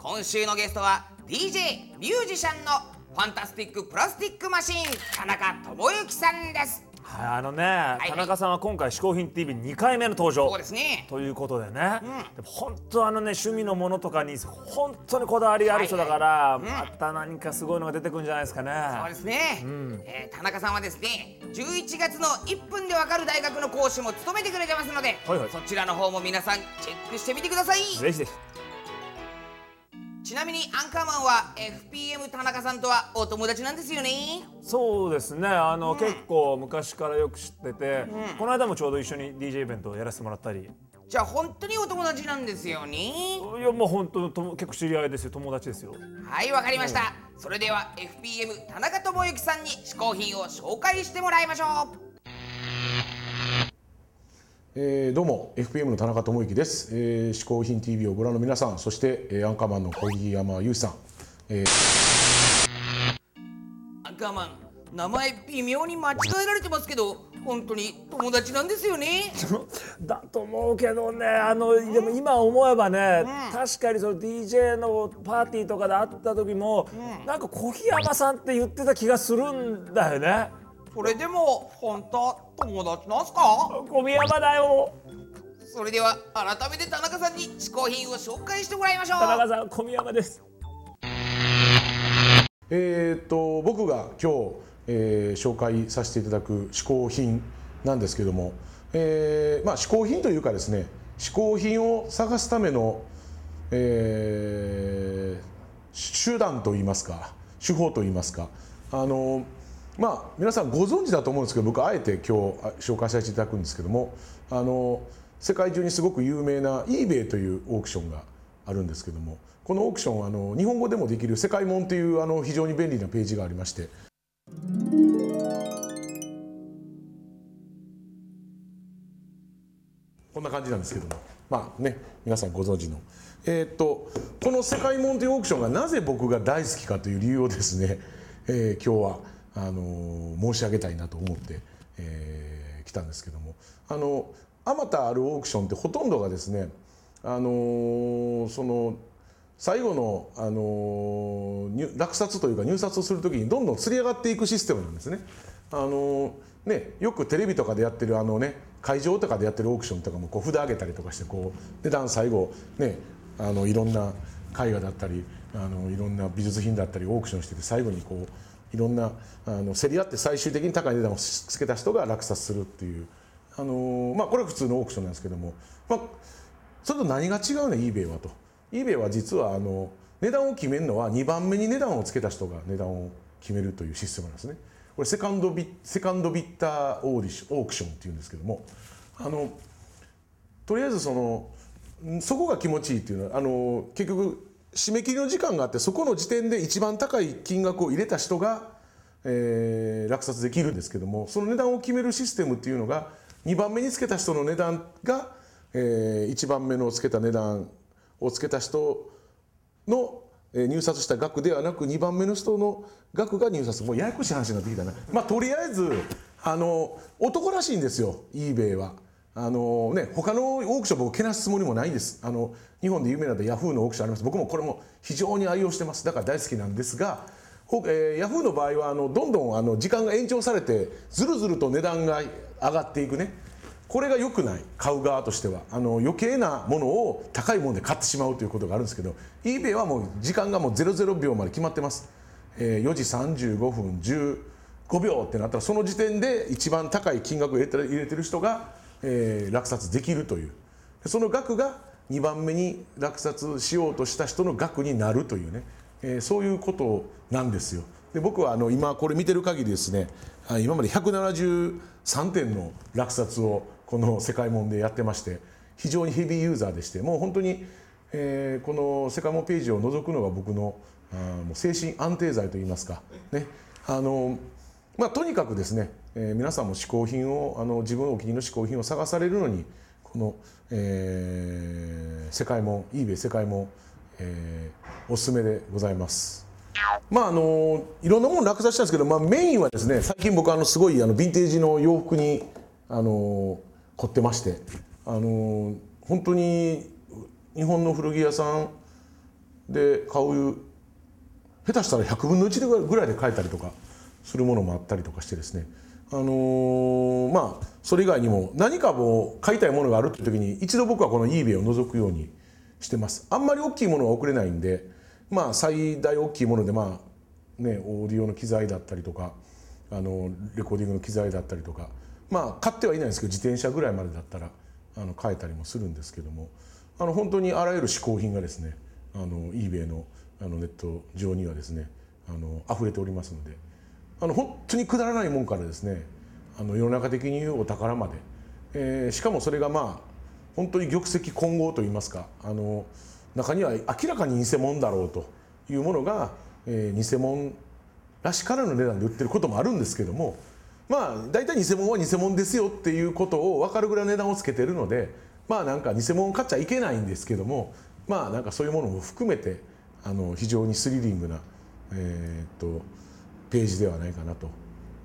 今週のゲストは DJ ミュージシャンのファンタスティックプラスティックマシーン田中知之さんです。はいあのね、い。田中さんは今回「嗜好品 TV2 回目の登場。そうですね。ということでね、でも本当あのね趣味のものとかに本当にこだわりがある人だから、また何かすごいのが出てくるんじゃないですかね。そうですね、えー田中さんはですね11月の1分でわかる大学の講師も務めてくれてますので、はいはい。そちらの方も皆さんチェックしてみてください。ぜひぜひ。ちなみにアンカーマンは FPM 田中さんとはお友達なんですよね？そうですね。あの、結構昔からよく知ってて、この間もちょうど一緒に DJ イベントをやらせてもらったり。いじゃあ本当にお友達なんですよね？やもう本当とも結構知り合いですよ。友達ですよ。はいわかりました、それでは FPM 田中智之さんに嗜好品を紹介してもらいましょうえーどうも FPM の田中智之です、えー、嗜好品 TV をご覧の皆さんそして、えーアンカーマンの小木山雄さん、えーアンカーマン名前微妙に間違えられてますけど本当に友達なんですよね？だと思うけどねあのでも今思えばね、確かにその DJ のパーティーとかで会った時も、なんか小檜山さんって言ってた気がするんだよねそれでも本当友達なんすか？小宮山だよ。それでは改めて田中さんに嗜好品を紹介してもらいましょう。田中さん小宮山です。えーっと僕が今日、えー紹介させていただく嗜好品なんですけども、えーまあ嗜好品というかですね嗜好品を探すための、えー手段といいますか手法といいますかあのまあ皆さんご存知だと思うんですけど僕あえて今日紹介させていただくんですけどもあの世界中にすごく有名な eBay というオークションがあるんですけどもこのオークションはあの日本語でもできる「世界門」というあの非常に便利なページがありまして。こんな感じなんですけども。まあね皆さんご存知の。えーっとこの「世界門」というオークションがなぜ僕が大好きかという理由をですね、えー今日はあの申し上げたいなと思って、えー来たんですけどもあのあまたあるオークションってほとんどがですねあのその最後の、あの入落札というか入札をするときにどんどん釣り上がっていくシステムなんですね。あのねよくテレビとかでやってるあのね会場とかでやってるオークションとかもこう札上げたりとかしてこう値段最後ねあのいろんな絵画だったりあのいろんな美術品だったりオークションしてて最後にこういろんなあの競り合って最終的に高い値段をつけた人が落札するっていう。あのーまあこれは普通のオークションなんですけども、まあ、それと何が違うね eBay はと。eBay は実はあの値段を決めるのは2番目に値段をつけた人が値段を決めるというシステムなんですね。これセカンドビセカンドビッターオーディションオークションっていうんですけども。あのとりあえずそのそこが気持ちいいっていうのはあの結局締め切りの時間があってそこの時点で一番高い金額を入れた人が、えー落札できるんですけどもその値段を決めるシステムっていうのが2番目につけた人の値段が、え1番目のつけた値段をつけた人の入札した額ではなく2番目の人の額が入札もうややこしい話になってきたなまあとりあえずあの男らしいんですよ eBay は。あのね他のオークション僕けなすつもりもないんです。あの日本で有名なヤフーのオークションあります。僕もこれも非常に愛用してます。だから大好きなんですが、えーヤフーの場合はあのどんどんあの時間が延長されてずるずると値段が上がっていくね。これが良くない。買う側としては。あの余計なものを高いもので買ってしまうということがあるんですけど eBay はもう時間がもう00秒まで決まってます、えー4時35分15秒ってなったらその時点で一番高い金額を入れてる人が、えー落札できるという。その額が2番目に落札しようとした人の額になるというね、えーそういうことなんですよ。で僕はあの今これ見てる限りですね今まで173点の落札をこの世界門でやってまして非常にヘビーユーザーでしてもう本当に、えーこの世界門ページを覗くのが僕の、あもう精神安定剤といいますかね。あのまあとにかくですね、えー皆さんも嗜好品をあの自分お気に入りの嗜好品を探されるのにこの、えー世界も eBay 世界も、えーおすすめでございます。まああのいろんなもの落札したんですけど、まあ、メインはですね最近僕あのすごいあのヴィンテージの洋服にあの凝ってましてあの本当に日本の古着屋さんで買う下手したら100分の1ぐらいで買えたりとかするものもあったりとかしてですね。あのーまあそれ以外にも何かもう買いたいものがあるっていう時に一度僕はこの eBay を覗くようにしてます。あんまり大きいものは送れないんでまあ最大大きいものでまあねオーディオの機材だったりとかあのレコーディングの機材だったりとかまあ買ってはいないんですけど自転車ぐらいまでだったらあの買えたりもするんですけどもあの本当にあらゆる嗜好品がですねあの eBay のあのネット上にはですねあの溢れておりますのであの本当にくだらないもんからですねあの世の中的に言うお宝まで、えーしかもそれがまあ本当に玉石混合といいますかあの中には明らかに偽物だろうというものが、えー偽物らしからぬ値段で売ってることもあるんですけどもまあ大体偽物は偽物ですよっていうことを分かるぐらい値段をつけてるのでまあなんか偽物買っちゃいけないんですけどもまあなんかそういうものも含めてあの非常にスリリングな、えーっとページではないかなと、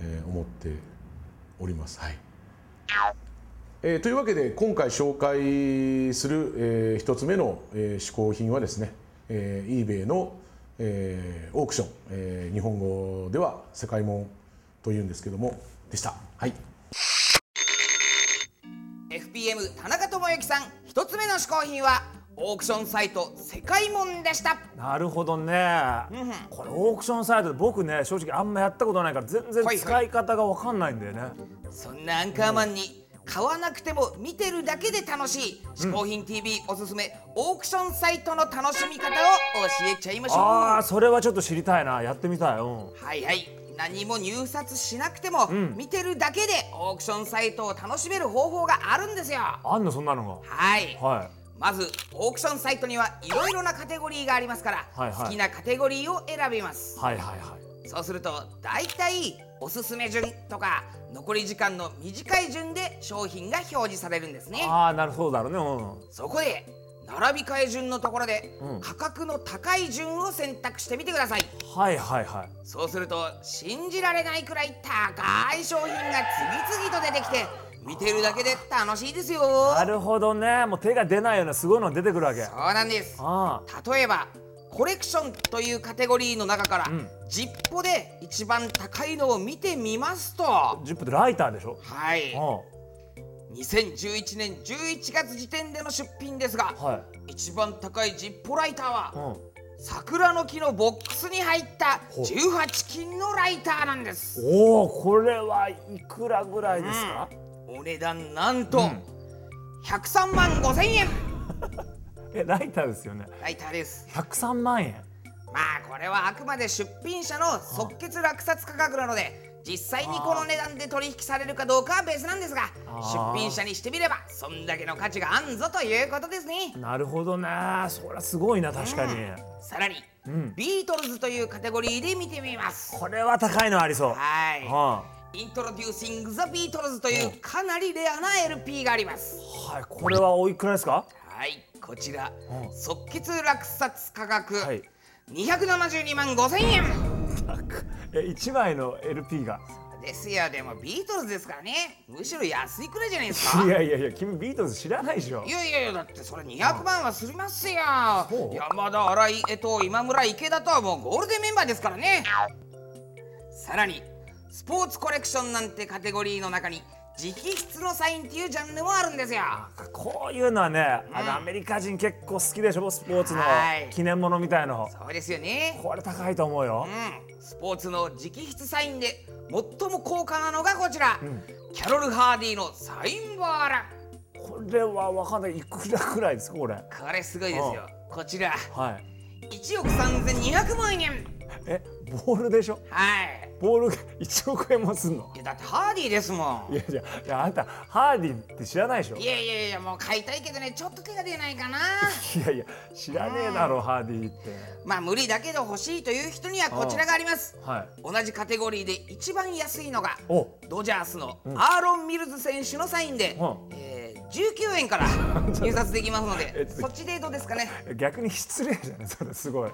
えー思っております。はいえーというわけで今回紹介する、えー一つ目の、えー嗜好品はですね、えー eBay の、えーオークション、えー日本語では世界門というんですけどもでした。はい。FPM 田中智之さん一つ目の嗜好品はオークションサイト世界門でした。なるほどね、これオークションサイトで僕ね正直あんまやったことないから全然はいはい。使い方が分かんないんだよね、そんなアンカーマンに買わなくても見てるだけで楽しい。嗜好品 TV おすすめオークションサイトの楽しみ方を教えちゃいましょう。ああそれはちょっと知りたいな。やってみたい。うん。はいはい。何も入札しなくても、見てるだけでオークションサイトを楽しめる方法があるんですよ。あんのそんなのはい。がはいまずオークションサイトにはいろいろなカテゴリーがありますから、はいはい。好きなカテゴリーを選びます。はいはいはい。そうすると大体おすすめ順とか残り時間の短い順で商品が表示されるんですね。ああなるほどだろうね。うん。そこで並び替え順のところで、うん。価格の高い順を選択してみてください。はいはいはい。そうすると信じられないくらい高い商品が次々と出てきて見てるだけで楽しいですよ。なるほどね。もう手が出ないようなすごいの出てくるわけ。そうなんです。あ例えばコレクションというカテゴリーの中から、ん。ジッポで一番高いのを見てみますと。あ10分でライターでしょ？はい。うん2011年11月時点での出品ですが、はい。一番高いジッポライターは、うん。桜の木のボックスに入ったほう。18金のライターなんです。おおこれはいくらぐらいですか、お値段なんと、うん。103万5千円え ライターですよね。ライターです。103万円。まあこれはあくまで出品者の即決落札価格なので実際にこの値段で取引されるかどうかは別なんですが出品者にしてみればそんだけの価値があんぞということですね。なるほどね。そりゃすごいな確かに、さらに、ん。ビートルズというカテゴリーで見てみます。これは高いのありそう。はい。は Introducing The Beatles というかなりレアな LP があります。い、はい、これはおいくらですか？はいこちら。うん。即決落札価格、はい。272万5千円。え1枚の LP が。ですよ。でもビートルズですからね。むしろ安いくらいじゃないですか。いやいやいや君ビートルズ知らないでしょ。いやいやいやだってそれ200万はすりますよ。山田新井江藤今村池田とはもうゴールデンメンバーですからね。さらにスポーツコレクションなんてカテゴリーの中に直筆のサインっていうジャンルもあるんですよ。こういうのはね、あのアメリカ人結構好きでしょスポーツのはい。記念物みたいの。そうですよね。これ高いと思うよ、うん。スポーツの直筆サインで最も高価なのがこちら、キャロル・ハーディのサインボールこれは分かんない。いくらくらいですかこれ。これすごいですよ。こちら。はい。1億3200万円えボールでしょ？はい。ボールが1億円もすんの？いやだってハーディーですもん。いやいやいやあんたハーディって知らないでしょ？いやいやいやもう買いたいけどねちょっと手が出ないかな。いやいや知らねえだろハーディって。まあ無理だけど欲しいという人にはこちらがあります。はい。同じカテゴリーで一番安いのがお。ドジャースのアーロン・ミルズ選手のサインで、うん。えー19円から 入札できますの えでそっちでどうですかね。逆に失礼じゃないそれすごい